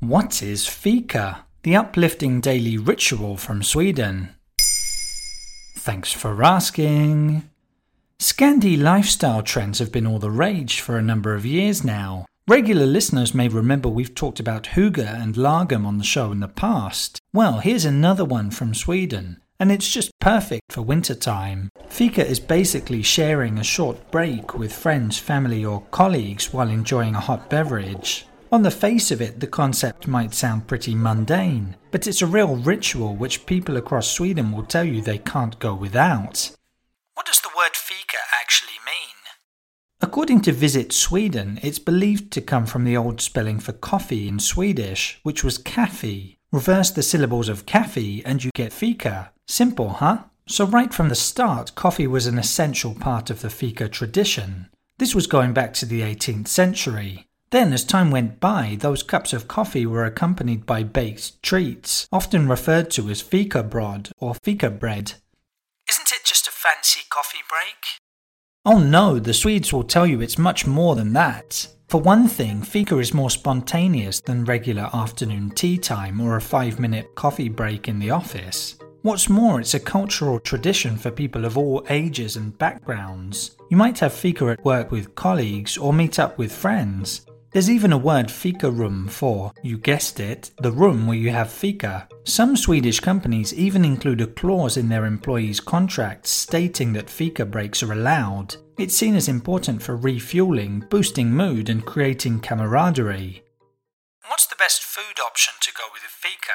What is fika? The uplifting daily ritual from Sweden. Thanks for asking. Scandi lifestyle trends have been all the rage for a number of years now. Regular listeners may remember we've talked about hygge and lagom on the show in the past. Well, here's another one from Sweden, and it's just perfect for wintertime. Fika is basically sharing a short break with friends, family, or colleagues while enjoying a hot beverage. On the face of it, the concept might sound pretty mundane, but it's a real ritual which people across Sweden will tell you they can't go without. What does the word fika actually mean? According to Visit Sweden, it's believed to come from the old spelling for coffee in Swedish, which was kaffe. Reverse the syllables of kaffe and you get fika. Simple, huh? So, right from the start, coffee was an essential part of the fika tradition. This was going back to the 18th century. Then, as time went by, those cups of coffee were accompanied by baked treats, often referred to as fika brod or fika bread. Isn't it just a fancy coffee break? Oh no, the Swedes will tell you it's much more than that. For one thing, fika is more spontaneous than regular afternoon tea time or a five minute coffee break in the office. What's more, it's a cultural tradition for people of all ages and backgrounds. You might have fika at work with colleagues or meet up with friends. There's even a word fika room for, you guessed it, the room where you have fika. Some Swedish companies even include a clause in their employees' contracts stating that fika breaks are allowed. It's seen as important for refueling, boosting mood, and creating camaraderie. What's the best food option to go with a fika?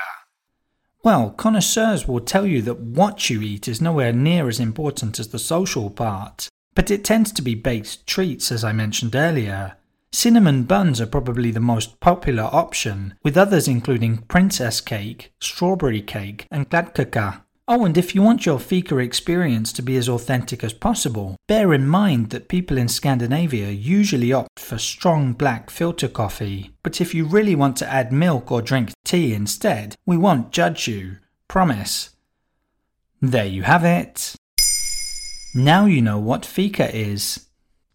Well, connoisseurs will tell you that what you eat is nowhere near as important as the social part. But it tends to be baked treats, as I mentioned earlier. Cinnamon buns are probably the most popular option, with others including princess cake, strawberry cake, and kladdkaka. Oh, and if you want your fika experience to be as authentic as possible, bear in mind that people in Scandinavia usually opt for strong black filter coffee. But if you really want to add milk or drink tea instead, we won't judge you. Promise. There you have it. Now you know what fika is.